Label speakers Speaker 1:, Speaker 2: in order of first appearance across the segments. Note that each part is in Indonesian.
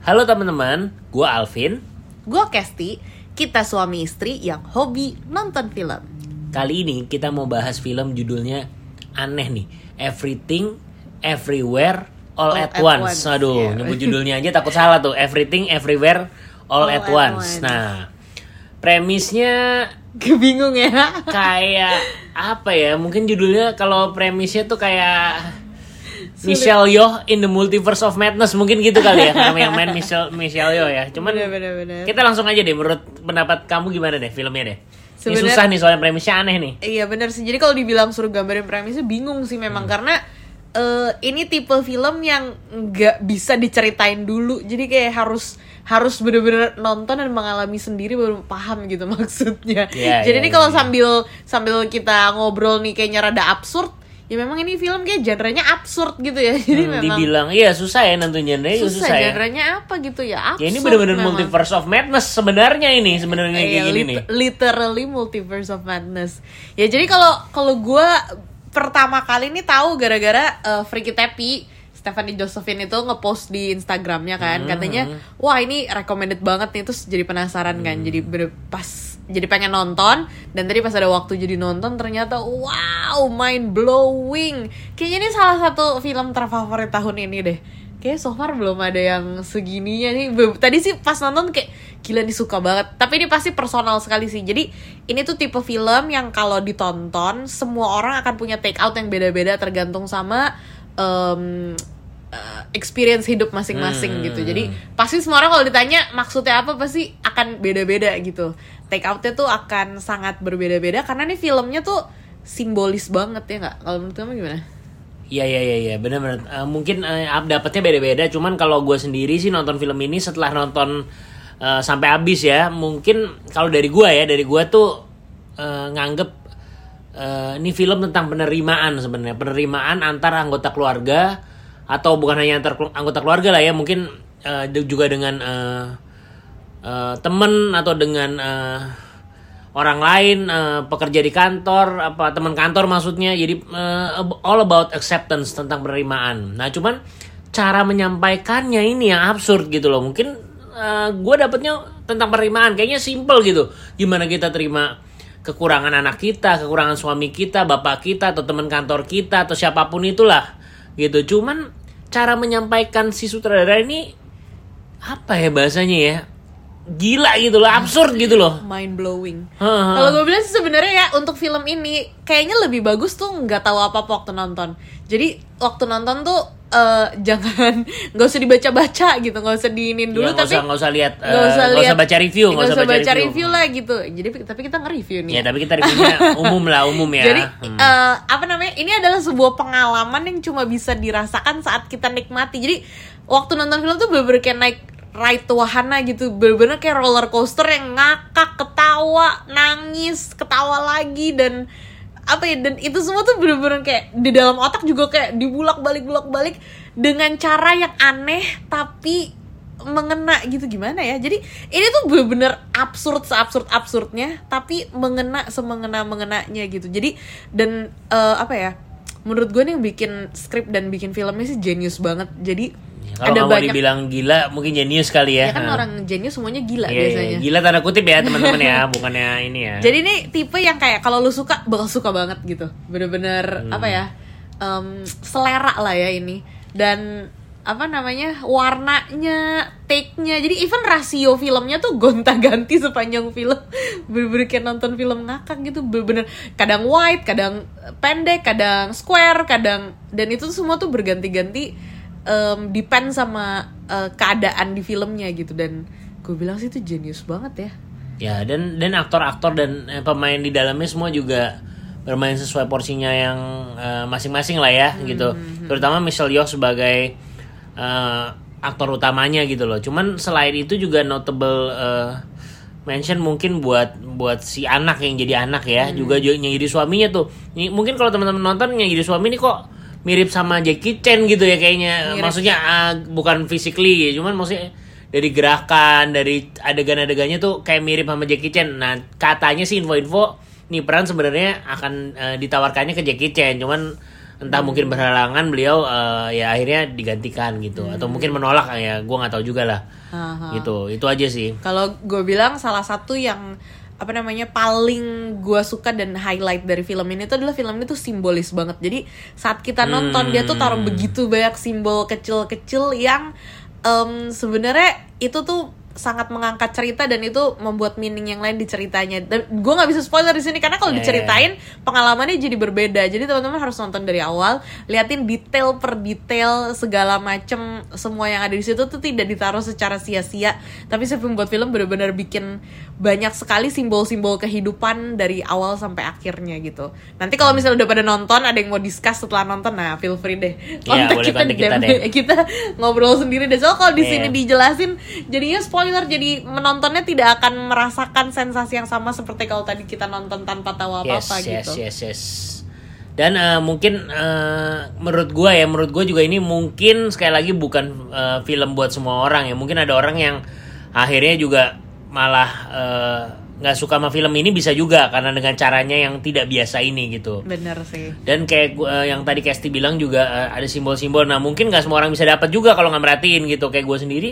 Speaker 1: Halo teman-teman, gue Alvin.
Speaker 2: Gue Kesti, kita suami istri yang hobi nonton film.
Speaker 1: Kali ini kita mau bahas film judulnya aneh nih, Everything, Everywhere, All,
Speaker 2: All
Speaker 1: at,
Speaker 2: at
Speaker 1: Once.
Speaker 2: Once,
Speaker 1: Aduh,
Speaker 2: iya.
Speaker 1: nyebut judulnya aja takut salah tuh. Everything, Everywhere, All,
Speaker 2: All
Speaker 1: at,
Speaker 2: at
Speaker 1: once.
Speaker 2: Once.
Speaker 1: Nah, premisnya
Speaker 2: Kebingung ya?
Speaker 1: kayak apa ya? Mungkin judulnya kalau premisnya tuh kayak Michelle Yeoh in the Multiverse of Madness mungkin gitu kali ya karena yang main Michelle Michelle Yeoh ya. Cuman
Speaker 2: Bener-bener.
Speaker 1: kita langsung aja deh menurut pendapat kamu gimana deh filmnya deh. Ini susah nih soalnya premisnya aneh nih.
Speaker 2: Iya bener sih. Jadi kalau dibilang suruh gambarin premisnya bingung sih memang karena eh, ini tipe film yang nggak bisa diceritain dulu. Jadi kayak harus harus bener-bener nonton dan mengalami sendiri baru paham gitu maksudnya.
Speaker 1: Iya,
Speaker 2: Jadi
Speaker 1: iya,
Speaker 2: ini kalau
Speaker 1: iya.
Speaker 2: sambil sambil kita ngobrol nih kayaknya rada absurd. Ya memang ini film kayak genrenya absurd gitu ya. Jadi
Speaker 1: Hmm,
Speaker 2: memang
Speaker 1: dibilang iya susah ya nentuin genre
Speaker 2: susah,
Speaker 1: susah, ya.
Speaker 2: genrenya apa gitu ya.
Speaker 1: Ya ini
Speaker 2: Absurd memang.
Speaker 1: multiverse of madness sebenarnya ini sebenarnya kayak
Speaker 2: Iya,
Speaker 1: gini
Speaker 2: lit-
Speaker 1: nih.
Speaker 2: Literally multiverse of madness. Ya jadi kalau kalau gue pertama kali ini tahu gara-gara uh, Freaky Tepi Stephanie Josephine itu ngepost di Instagramnya kan
Speaker 1: Hmm.
Speaker 2: katanya wah ini recommended banget nih terus jadi penasaran kan
Speaker 1: Hmm.
Speaker 2: jadi pas jadi pengen nonton dan tadi pas ada waktu jadi nonton ternyata wow mind blowing kayaknya ini salah satu film terfavorit tahun ini deh. Kayak so far belum ada yang segininya nih. Tadi sih pas nonton kayak gila nih suka banget. Tapi ini pasti personal sekali sih. Jadi ini tuh tipe film yang kalau ditonton semua orang akan punya take out yang beda-beda tergantung sama eh, experience hidup masing-masing
Speaker 1: Hmm.
Speaker 2: gitu. Jadi pasti semua orang kalau ditanya maksudnya apa pasti akan beda-beda gitu take outnya tuh akan sangat berbeda-beda karena nih filmnya tuh simbolis banget ya nggak? Kalau menurut kamu gimana?
Speaker 1: Iya iya iya iya. Benar-benar Eh, mungkin up dapatnya beda-beda. Cuman kalau gue sendiri sih nonton film ini setelah nonton eh, sampai habis ya mungkin kalau dari gue ya dari gue tuh eh, nganggep eh, ini film tentang penerimaan sebenarnya. Penerimaan antar anggota keluarga atau bukan hanya antar anggota keluarga lah ya mungkin de- juga dengan eh, eh, temen atau dengan eh, orang lain eh, pekerja di kantor apa teman kantor maksudnya. Jadi eh, all about acceptance tentang penerimaan. Nah cuman cara menyampaikannya ini yang absurd gitu loh. Mungkin gue dapetnya tentang penerimaan. Kayaknya simple gitu. Gimana kita terima kekurangan anak kita kekurangan suami kita bapak kita atau teman kantor kita atau siapa pun itulah gitu. Cuman cara menyampaikan si sutradara ini apa ya bahasanya ya gila gitu loh absurd gitu loh
Speaker 2: mind blowing. Kalau gue bilang sih sebenarnya ya untuk film ini kayaknya lebih bagus tuh nggak tahu apa apa waktu nonton. Jadi waktu nonton tuh eh, jangan nggak usah dibaca-baca gitu, nggak usah diinin dulu
Speaker 1: Ya,
Speaker 2: tapi
Speaker 1: usah nggak usah lihat eh,
Speaker 2: nggak usah
Speaker 1: nggak
Speaker 2: lihat
Speaker 1: usah baca review
Speaker 2: nggak usah baca review,
Speaker 1: review
Speaker 2: lah gitu. Jadi tapi kita nge-review nih.
Speaker 1: ya tapi kita reviewnya umum lah umum ya
Speaker 2: Jadi
Speaker 1: Hmm.
Speaker 2: eh, apa namanya? Ini adalah sebuah pengalaman yang cuma bisa dirasakan saat kita nikmati. Jadi waktu nonton film tuh bener-bener kayak naik ride wahana gitu, bener-bener kayak roller coaster yang ngakak, ketawa, nangis, ketawa lagi dan apa ya dan itu semua tuh bener-bener kayak di dalam otak juga kayak dibulak balik bulak balik dengan cara yang aneh tapi mengena gitu. Gimana ya? Jadi ini tuh bener-bener absurd seabsurd absurdnya tapi mengena semengena mengenanya gitu. Jadi dan eh, apa ya menurut gue nih yang bikin skrip dan bikin filmnya sih genius banget. Jadi
Speaker 1: kalau
Speaker 2: ada banyak
Speaker 1: dibilang gila mungkin jenius kali ya.
Speaker 2: Ya kan
Speaker 1: Nah.
Speaker 2: orang genius semuanya gila
Speaker 1: Iya, iya,
Speaker 2: biasanya.
Speaker 1: gila tanda kutip ya teman-teman ya bukannya ini ya.
Speaker 2: Jadi ini tipe yang kayak kalau lu suka bakal suka banget gitu. Bener-bener
Speaker 1: Hmm.
Speaker 2: apa ya em, selera lah ya ini. Dan apa namanya warnanya take-nya. Jadi even rasio filmnya tuh gonta-ganti sepanjang film. Bener-bener kayak nonton film ngakak gitu bener-bener. Kadang wide kadang pendek kadang square kadang dan itu semua tuh berganti-ganti em, depend sama eh, keadaan di filmnya gitu. Dan gue bilang sih itu genius banget ya.
Speaker 1: Ya dan dan aktor-aktor dan eh, pemain di dalamnya semua juga bermain sesuai porsinya yang eh, masing-masing lah ya
Speaker 2: Hmm,
Speaker 1: gitu. terutama Michelle Yeoh sebagai eh, aktor utamanya gitu loh. Cuman selain itu juga notable eh, mention mungkin buat buat si anak yang jadi anak ya.
Speaker 2: Hmm.
Speaker 1: juga ju- yang jadi suaminya tuh. Mungkin kalau teman-teman nonton yang jadi suami ini kok mirip sama Jackie Chan gitu ya kayaknya.
Speaker 2: Mirip.
Speaker 1: maksudnya ah, bukan physically cuman maksudnya dari gerakan dari adegan-adegannya tuh kayak mirip sama Jackie Chan. Nah katanya sih info-info nih peran sebenarnya akan eh, ditawarkannya ke Jackie Chan. Cuman entah mungkin berhalangan beliau eh, ya akhirnya digantikan gitu. Atau
Speaker 2: Hmm.
Speaker 1: mungkin menolak ya gue nggak tahu juga lah.
Speaker 2: Aha.
Speaker 1: gitu itu aja sih.
Speaker 2: Kalau gue bilang salah satu yang apa namanya paling gue suka dan highlight dari film ini tuh adalah film ini tuh simbolis banget. Jadi saat kita nonton dia tuh taruh begitu banyak simbol kecil-kecil yang em, sebenarnya itu tuh sangat mengangkat cerita dan itu membuat meaning yang lain di ceritanya. Dan gue nggak bisa spoiler di sini karena kalau
Speaker 1: Yeah.
Speaker 2: diceritain pengalamannya jadi berbeda. Jadi teman-teman harus nonton dari awal, liatin detail per detail segala macem semua yang ada di situ tuh tidak ditaruh secara sia-sia. Tapi si pembuat film benar-benar bikin banyak sekali simbol-simbol kehidupan dari awal sampai akhirnya gitu. Nanti kalau misalnya udah pada nonton, ada yang mau discuss setelah nonton, nah feel free deh.
Speaker 1: Iya, kontak kita
Speaker 2: DM,
Speaker 1: deh.
Speaker 2: kita ngobrol sendiri deh. So kalau di
Speaker 1: Iya.
Speaker 2: sini dijelasin, jadinya spoiler, jadi menontonnya tidak akan merasakan sensasi yang sama seperti kalau tadi kita nonton tanpa tahu
Speaker 1: yes
Speaker 2: apa-apa
Speaker 1: yes
Speaker 2: gitu.
Speaker 1: yes yes. Dan eh, mungkin eh, menurut gue ya menurut gue juga ini mungkin sekali lagi bukan eh, film buat semua orang ya. Mungkin ada orang yang akhirnya juga malah nggak suka sama film ini bisa juga karena dengan caranya yang tidak biasa ini gitu.
Speaker 2: Bener sih.
Speaker 1: dan kayak eh, yang tadi Kesti bilang juga ada simbol-simbol. Nah mungkin nggak semua orang bisa dapat juga kalau nggak merhatiin gitu. Kayak gue sendiri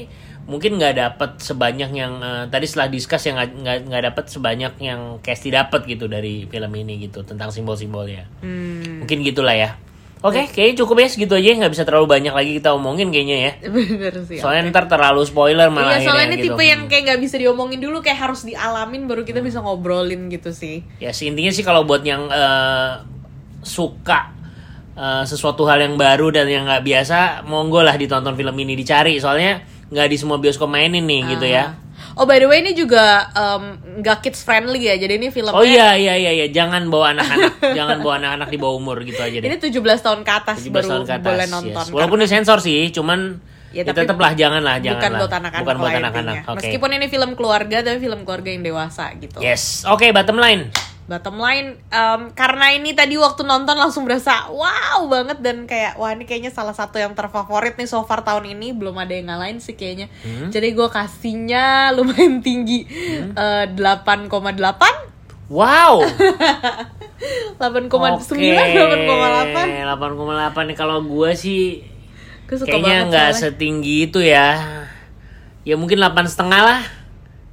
Speaker 1: mungkin nggak dapat sebanyak yang eh, tadi setelah discuss yang nggak- nggak dapat sebanyak yang Kesti dapat gitu dari film ini gitu tentang simbol-simbolnya.
Speaker 2: Hmm,
Speaker 1: mungkin gitulah ya. Oke kayaknya cukup ya segitu aja nggak bisa terlalu banyak lagi kita omongin kayaknya ya.
Speaker 2: Bener sih.
Speaker 1: soalnya ntar terlalu spoiler malah
Speaker 2: Iya soalnya ini
Speaker 1: gitu.
Speaker 2: tipe yang kayak nggak bisa diomongin dulu kayak harus dialamin baru kita bisa ngobrolin gitu sih.
Speaker 1: ya sih intinya sih kalau buat yang eh, suka eh, sesuatu hal yang baru dan yang nggak biasa monggo lah ditonton film ini dicari. Soalnya nggak di semua bioskop mainin nih gitu ya.
Speaker 2: Oh by the way ini juga nggak kids friendly ya. Jadi ini filmnya
Speaker 1: oh iya iya iya iya. Jangan bawa anak-anak. Jangan bawa anak-anak di bawah umur gitu aja deh.
Speaker 2: Ini 17 tahun ke atas
Speaker 1: 17
Speaker 2: baru
Speaker 1: tahun ke atas,
Speaker 2: boleh
Speaker 1: yes.
Speaker 2: nonton.
Speaker 1: walaupun disensor sih cuman
Speaker 2: Ya,
Speaker 1: ya,
Speaker 2: tapi
Speaker 1: tetap lah jangan lah jangan
Speaker 2: bukan buat anak-anak
Speaker 1: bukan buat anak-anak oke.
Speaker 2: Meskipun ini film keluarga tapi film keluarga yang dewasa gitu.
Speaker 1: yes. Oke bottom line
Speaker 2: Bottom line em, karena ini tadi waktu nonton langsung berasa wow banget. Dan kayak wah ini kayaknya salah satu yang terfavorit nih so far tahun ini. Belum ada yang ngalahin sih kayaknya.
Speaker 1: Hmm.
Speaker 2: Jadi gue kasihnya lumayan tinggi. Eh, 8,8
Speaker 1: wow!
Speaker 2: 8,9
Speaker 1: Oke,
Speaker 2: 8,8
Speaker 1: 8,8 nih. Kalau gue sih
Speaker 2: Gue suka
Speaker 1: kayaknya nggak setinggi itu ya. Ya mungkin 8 setengah lah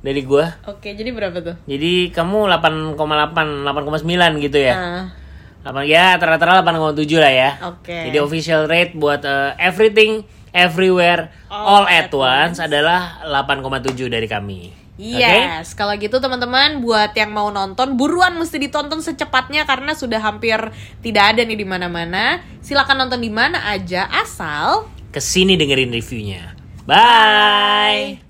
Speaker 1: dari gue.
Speaker 2: Oke, jadi berapa tuh?
Speaker 1: Jadi kamu 8,8, 8,9 gitu ya. 8 ya rata-rata 8,7 lah ya.
Speaker 2: Oke.
Speaker 1: Jadi official rate buat eh, everything everywhere all,
Speaker 2: All
Speaker 1: at
Speaker 2: at
Speaker 1: once adalah 8,7 dari kami.
Speaker 2: Yes, kalau gitu teman-teman buat yang mau nonton buruan mesti ditonton secepatnya karena sudah hampir tidak ada nih di mana-mana. Silakan nonton di mana aja asal
Speaker 1: Ke sini dengerin reviewnya. Bye.